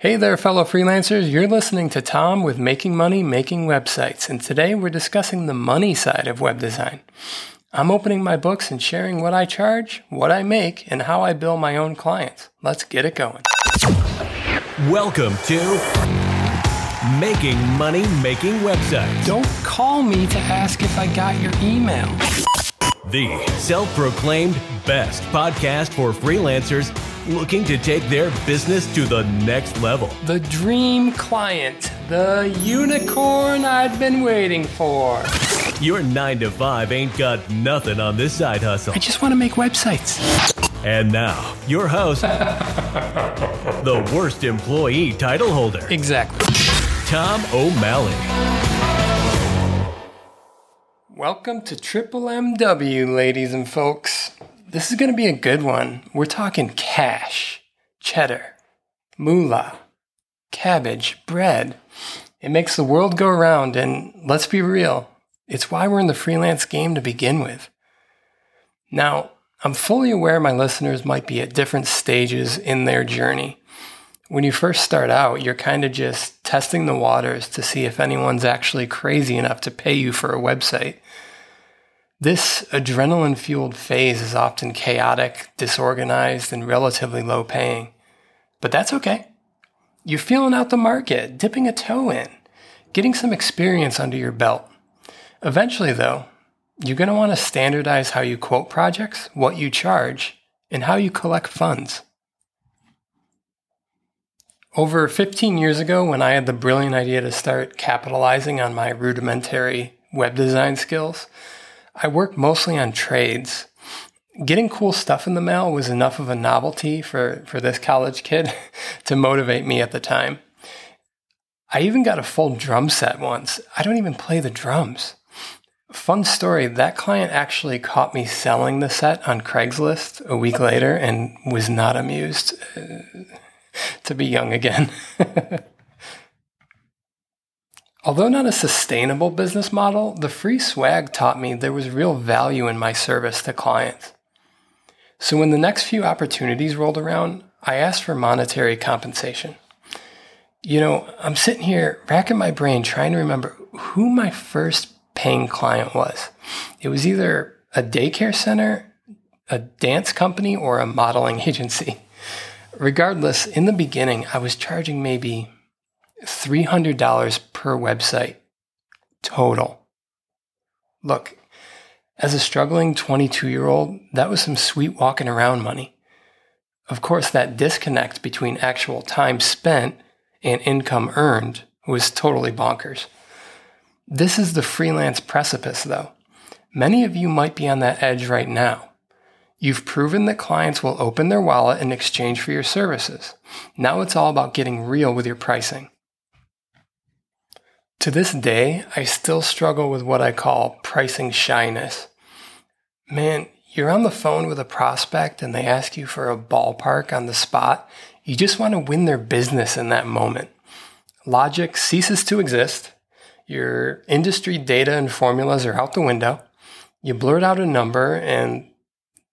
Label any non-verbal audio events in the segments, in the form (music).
Hey there, fellow freelancers. You're listening to Tom with Making Money Making Websites, and today we're discussing the money side of web design. I'm opening my books and sharing what I charge, what I make, and how I bill my own clients. Let's get it going. Welcome to Making Money Making Websites, Don't call me to ask if I got your email. The self proclaimed best podcast for freelancers looking to take their business to the next level. The dream client, the unicorn I'd been waiting for. Your 9 to 5 ain't got nothing on this side hustle. I just want to make websites. And now, your host, (laughs) the worst employee title holder, Exactly. Tom O'Malley. Welcome to Triple MW, ladies and folks. This is going to be a good one. We're talking cash, cheddar, moolah, cabbage, bread. It makes the world go round, and let's be real, it's why we're in the freelance game to begin with. Now, I'm fully aware my listeners might be at different stages in their journey. When you first start out, you're kind of just testing the waters to see if anyone's actually crazy enough to pay you for a website. This adrenaline fueled phase is often chaotic, disorganized, and relatively low paying. But that's okay. You're feeling out the market, dipping a toe in, getting some experience under your belt. Eventually, though, you're going to want to standardize how you quote projects, what you charge, and how you collect funds. Over 15 years ago, when I had the brilliant idea to start capitalizing on my rudimentary web design skills, I worked mostly on trades. Getting cool stuff in the mail was enough of a novelty for, for this college kid (laughs) to motivate me at the time. I even got a full drum set once. I don't even play the drums. Fun story that client actually caught me selling the set on Craigslist a week later and was not amused uh, (laughs) to be young again. (laughs) Although not a sustainable business model, the free swag taught me there was real value in my service to clients. So when the next few opportunities rolled around, I asked for monetary compensation. You know, I'm sitting here racking my brain trying to remember who my first paying client was. It was either a daycare center, a dance company, or a modeling (laughs) agency. Regardless, in the beginning, I was charging maybe $300 per website total. Look, as a struggling 22 year old, that was some sweet walking around money. Of course, that disconnect between actual time spent and income earned was totally bonkers. This is the freelance precipice, though. Many of you might be on that edge right now. You've proven that clients will open their wallet in exchange for your services. Now it's all about getting real with your pricing. To this day, I still struggle with what I call pricing shyness. Man, you're on the phone with a prospect and they ask you for a ballpark on the spot. You just want to win their business in that moment. Logic ceases to exist. Your industry data and formulas are out the window. You blurt out a number and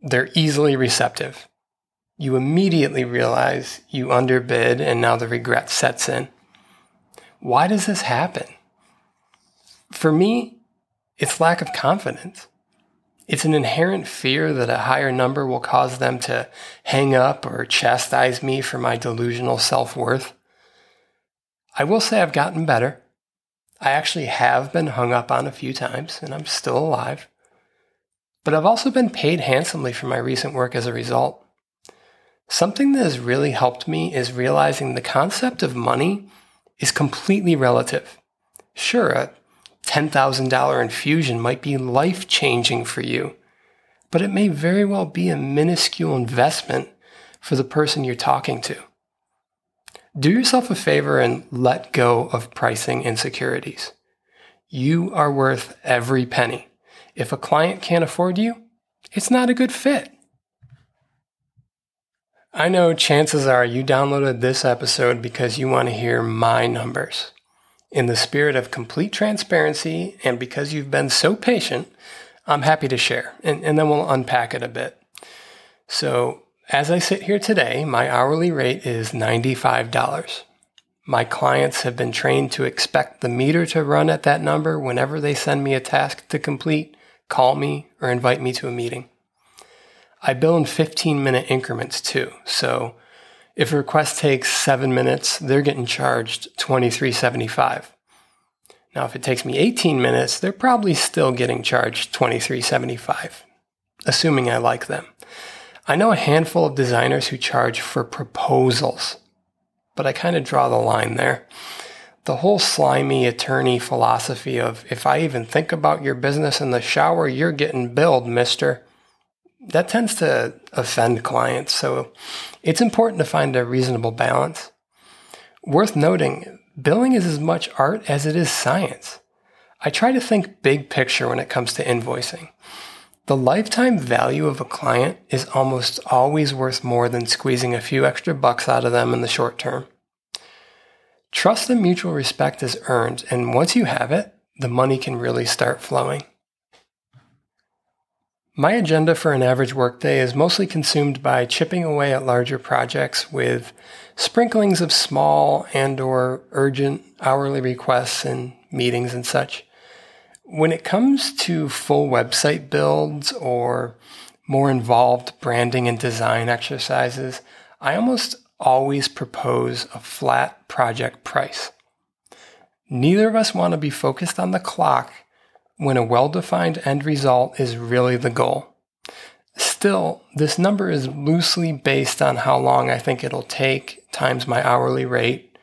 they're easily receptive. You immediately realize you underbid and now the regret sets in. Why does this happen? For me, it's lack of confidence. It's an inherent fear that a higher number will cause them to hang up or chastise me for my delusional self worth. I will say I've gotten better. I actually have been hung up on a few times, and I'm still alive. But I've also been paid handsomely for my recent work as a result. Something that has really helped me is realizing the concept of money is completely relative. Sure, a $10,000 infusion might be life changing for you, but it may very well be a minuscule investment for the person you're talking to. Do yourself a favor and let go of pricing insecurities. You are worth every penny. If a client can't afford you, it's not a good fit. I know chances are you downloaded this episode because you want to hear my numbers. In the spirit of complete transparency and because you've been so patient, I'm happy to share, and, and then we'll unpack it a bit. So, as I sit here today, my hourly rate is $95. My clients have been trained to expect the meter to run at that number whenever they send me a task to complete, call me, or invite me to a meeting. I bill in 15 minute increments too, so if a request takes seven minutes, they're getting charged $23.75. Now, if it takes me 18 minutes, they're probably still getting charged $23.75, assuming I like them. I know a handful of designers who charge for proposals but I kind of draw the line there. The whole slimy attorney philosophy of if I even think about your business in the shower, you're getting billed, mister. That tends to offend clients, so it's important to find a reasonable balance. Worth noting, billing is as much art as it is science. I try to think big picture when it comes to invoicing. The lifetime value of a client is almost always worth more than squeezing a few extra bucks out of them in the short term. Trust and mutual respect is earned, and once you have it, the money can really start flowing. My agenda for an average workday is mostly consumed by chipping away at larger projects with sprinklings of small and or urgent hourly requests and meetings and such. When it comes to full website builds or more involved branding and design exercises, I almost always propose a flat project price. Neither of us want to be focused on the clock when a well defined end result is really the goal. Still, this number is loosely based on how long I think it'll take times my hourly rate,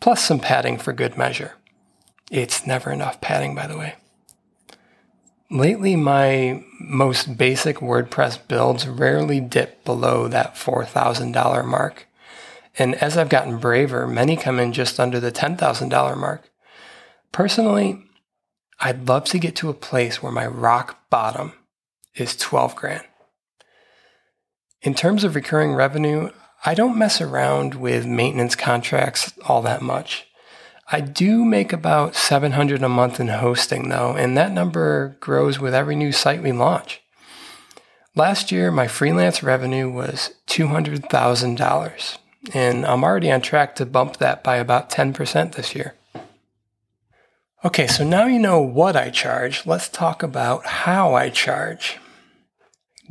plus some padding for good measure. It's never enough padding, by the way. Lately, my most basic WordPress builds rarely dip below that $4,000 mark. And as I've gotten braver, many come in just under the $10,000 mark. Personally, I'd love to get to a place where my rock bottom is 12 grand. In terms of recurring revenue, I don't mess around with maintenance contracts all that much. I do make about 700 a month in hosting though, and that number grows with every new site we launch. Last year, my freelance revenue was $200,000, and I'm already on track to bump that by about 10% this year. Okay, so now you know what I charge, let's talk about how I charge.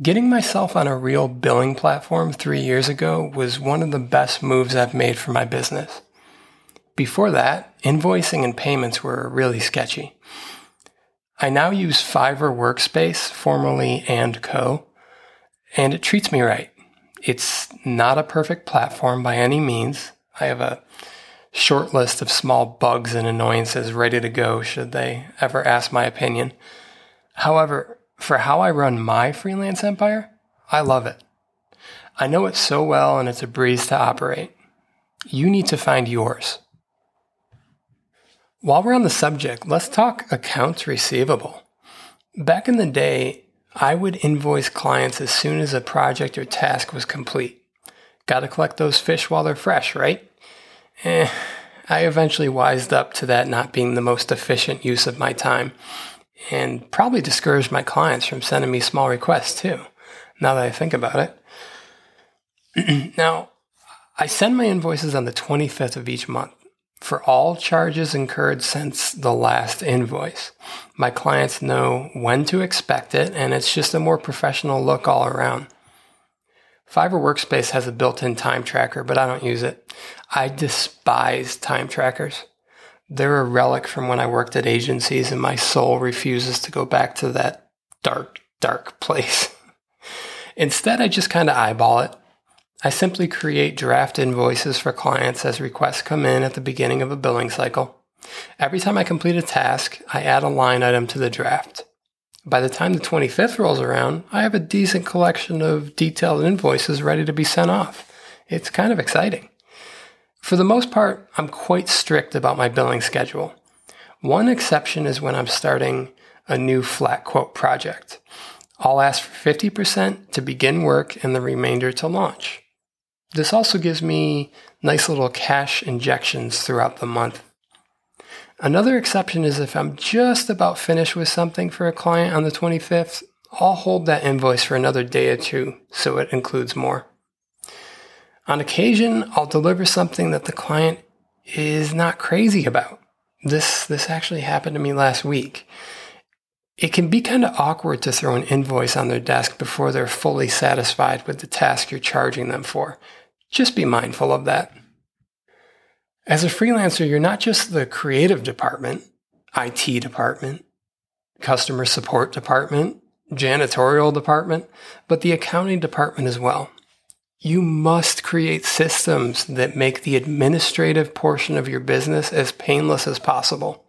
Getting myself on a real billing platform three years ago was one of the best moves I've made for my business. Before that, invoicing and payments were really sketchy. I now use Fiverr Workspace, formerly and Co, and it treats me right. It's not a perfect platform by any means. I have a short list of small bugs and annoyances ready to go should they ever ask my opinion. However, for how I run my freelance empire, I love it. I know it so well and it's a breeze to operate. You need to find yours. While we're on the subject, let's talk accounts receivable. Back in the day, I would invoice clients as soon as a project or task was complete. Got to collect those fish while they're fresh, right? Eh, I eventually wised up to that not being the most efficient use of my time and probably discouraged my clients from sending me small requests too, now that I think about it. (clears throat) now, I send my invoices on the 25th of each month for all charges incurred since the last invoice. My clients know when to expect it, and it's just a more professional look all around. Fiverr Workspace has a built in time tracker, but I don't use it. I despise time trackers. They're a relic from when I worked at agencies, and my soul refuses to go back to that dark, dark place. (laughs) Instead, I just kind of eyeball it I simply create draft invoices for clients as requests come in at the beginning of a billing cycle. Every time I complete a task, I add a line item to the draft. By the time the 25th rolls around, I have a decent collection of detailed invoices ready to be sent off. It's kind of exciting. For the most part, I'm quite strict about my billing schedule. One exception is when I'm starting a new flat quote project. I'll ask for 50% to begin work and the remainder to launch. This also gives me nice little cash injections throughout the month. Another exception is if I'm just about finished with something for a client on the 25th, I'll hold that invoice for another day or two so it includes more. On occasion, I'll deliver something that the client is not crazy about. This this actually happened to me last week. It can be kind of awkward to throw an invoice on their desk before they're fully satisfied with the task you're charging them for. Just be mindful of that. As a freelancer, you're not just the creative department, IT department, customer support department, janitorial department, but the accounting department as well. You must create systems that make the administrative portion of your business as painless as possible.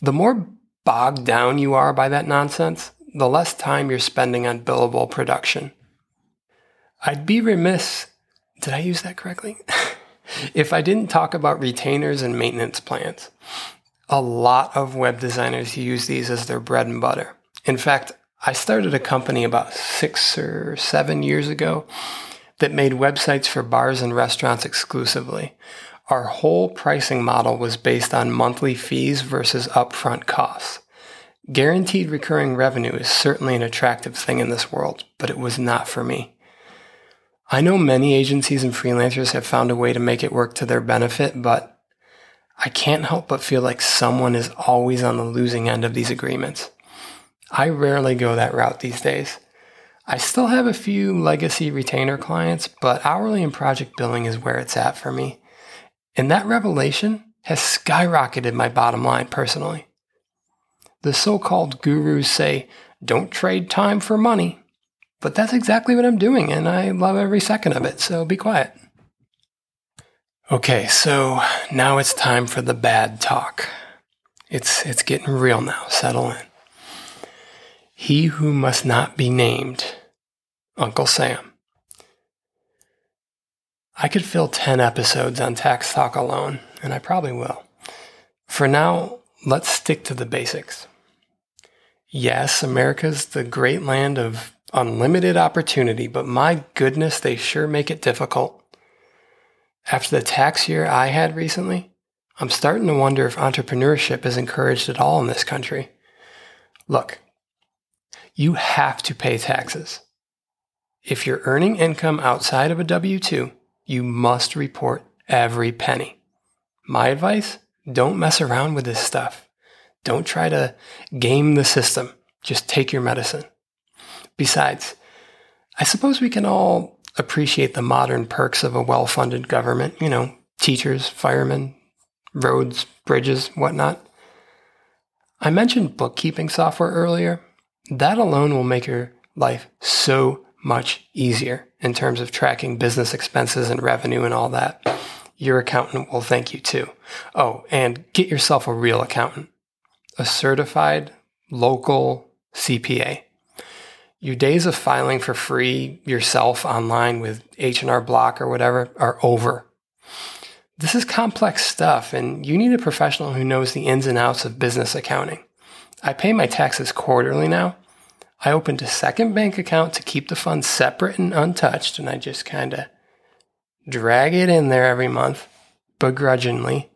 The more bogged down you are by that nonsense, the less time you're spending on billable production. I'd be remiss, did I use that correctly? (laughs) if I didn't talk about retainers and maintenance plans. A lot of web designers use these as their bread and butter. In fact, I started a company about six or seven years ago that made websites for bars and restaurants exclusively. Our whole pricing model was based on monthly fees versus upfront costs. Guaranteed recurring revenue is certainly an attractive thing in this world, but it was not for me. I know many agencies and freelancers have found a way to make it work to their benefit, but I can't help but feel like someone is always on the losing end of these agreements. I rarely go that route these days. I still have a few legacy retainer clients, but hourly and project billing is where it's at for me. And that revelation has skyrocketed my bottom line personally. The so called gurus say, don't trade time for money. But that's exactly what I'm doing, and I love every second of it, so be quiet. Okay, so now it's time for the bad talk. It's, it's getting real now. Settle in. He who must not be named, Uncle Sam. I could fill 10 episodes on tax talk alone, and I probably will. For now, let's stick to the basics. Yes, America's the great land of unlimited opportunity, but my goodness, they sure make it difficult. After the tax year I had recently, I'm starting to wonder if entrepreneurship is encouraged at all in this country. Look, you have to pay taxes. If you're earning income outside of a W 2, you must report every penny. My advice don't mess around with this stuff. Don't try to game the system. Just take your medicine. Besides, I suppose we can all appreciate the modern perks of a well funded government, you know, teachers, firemen, roads, bridges, whatnot. I mentioned bookkeeping software earlier. That alone will make your life so much easier in terms of tracking business expenses and revenue and all that. Your accountant will thank you too. Oh, and get yourself a real accountant, a certified local CPA. Your days of filing for free yourself online with H&R Block or whatever are over. This is complex stuff and you need a professional who knows the ins and outs of business accounting. I pay my taxes quarterly now. I opened a second bank account to keep the funds separate and untouched and I just kind of drag it in there every month begrudgingly.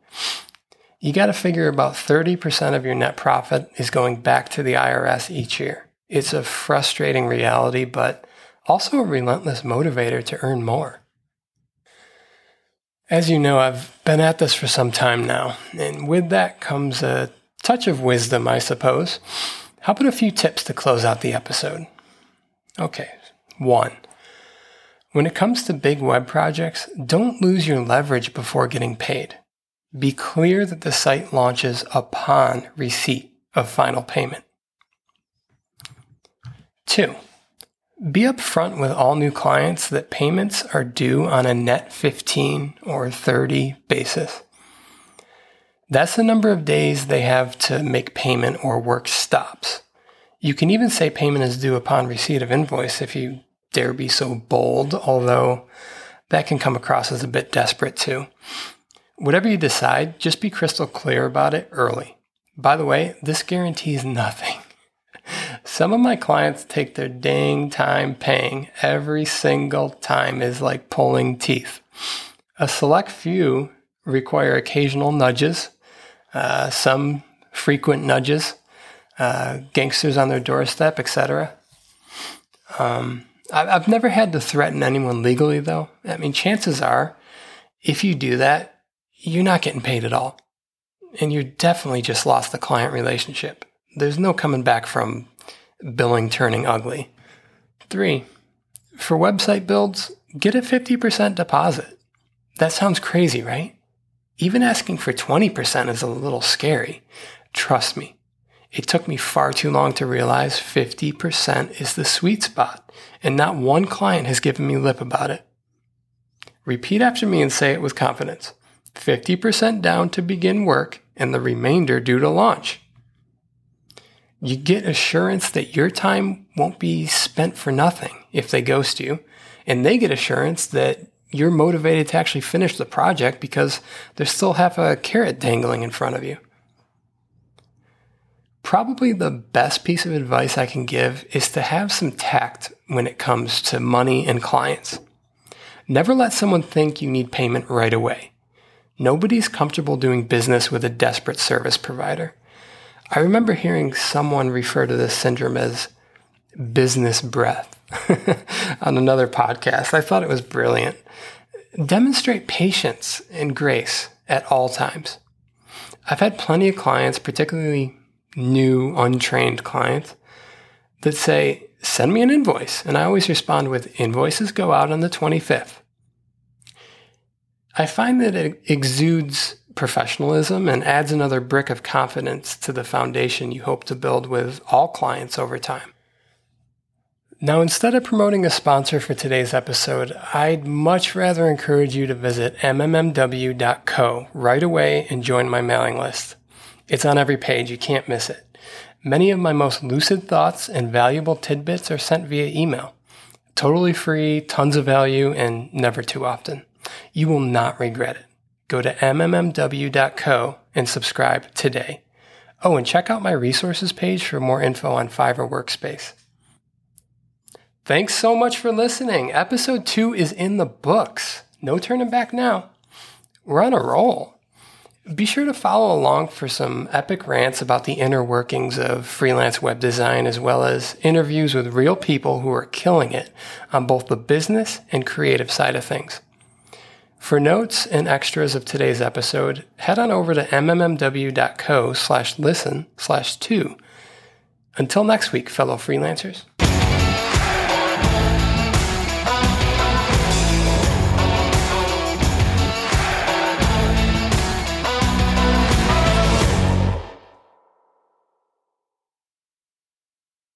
You got to figure about 30% of your net profit is going back to the IRS each year. It's a frustrating reality, but also a relentless motivator to earn more. As you know, I've been at this for some time now, and with that comes a touch of wisdom, I suppose. How about a few tips to close out the episode? Okay, one. When it comes to big web projects, don't lose your leverage before getting paid. Be clear that the site launches upon receipt of final payment. Two, be upfront with all new clients that payments are due on a net 15 or 30 basis. That's the number of days they have to make payment or work stops. You can even say payment is due upon receipt of invoice if you dare be so bold, although that can come across as a bit desperate too. Whatever you decide, just be crystal clear about it early. By the way, this guarantees (laughs) nothing. Some of my clients take their dang time paying. Every single time is like pulling teeth. A select few require occasional nudges, uh, some frequent nudges, uh, gangsters on their doorstep, etc. Um, I've never had to threaten anyone legally, though. I mean, chances are, if you do that, you're not getting paid at all. And you definitely just lost the client relationship. There's no coming back from billing turning ugly. Three, for website builds, get a 50% deposit. That sounds crazy, right? Even asking for 20% is a little scary. Trust me, it took me far too long to realize 50% is the sweet spot, and not one client has given me lip about it. Repeat after me and say it with confidence 50% down to begin work, and the remainder due to launch. You get assurance that your time won't be spent for nothing if they ghost you, and they get assurance that you're motivated to actually finish the project because there's still half a carrot dangling in front of you. Probably the best piece of advice I can give is to have some tact when it comes to money and clients. Never let someone think you need payment right away. Nobody's comfortable doing business with a desperate service provider. I remember hearing someone refer to this syndrome as business breath (laughs) on another podcast. I thought it was brilliant. Demonstrate patience and grace at all times. I've had plenty of clients, particularly new, untrained clients, that say, send me an invoice. And I always respond with, invoices go out on the 25th. I find that it exudes professionalism and adds another brick of confidence to the foundation you hope to build with all clients over time. Now, instead of promoting a sponsor for today's episode, I'd much rather encourage you to visit mmmw.co right away and join my mailing list. It's on every page, you can't miss it. Many of my most lucid thoughts and valuable tidbits are sent via email. Totally free, tons of value, and never too often. You will not regret it. Go to mmmw.co and subscribe today. Oh, and check out my resources page for more info on Fiverr Workspace. Thanks so much for listening. Episode two is in the books. No turning back now. We're on a roll. Be sure to follow along for some epic rants about the inner workings of freelance web design, as well as interviews with real people who are killing it on both the business and creative side of things. For notes and extras of today's episode, head on over to mmmw.co slash listen slash two. Until next week, fellow freelancers.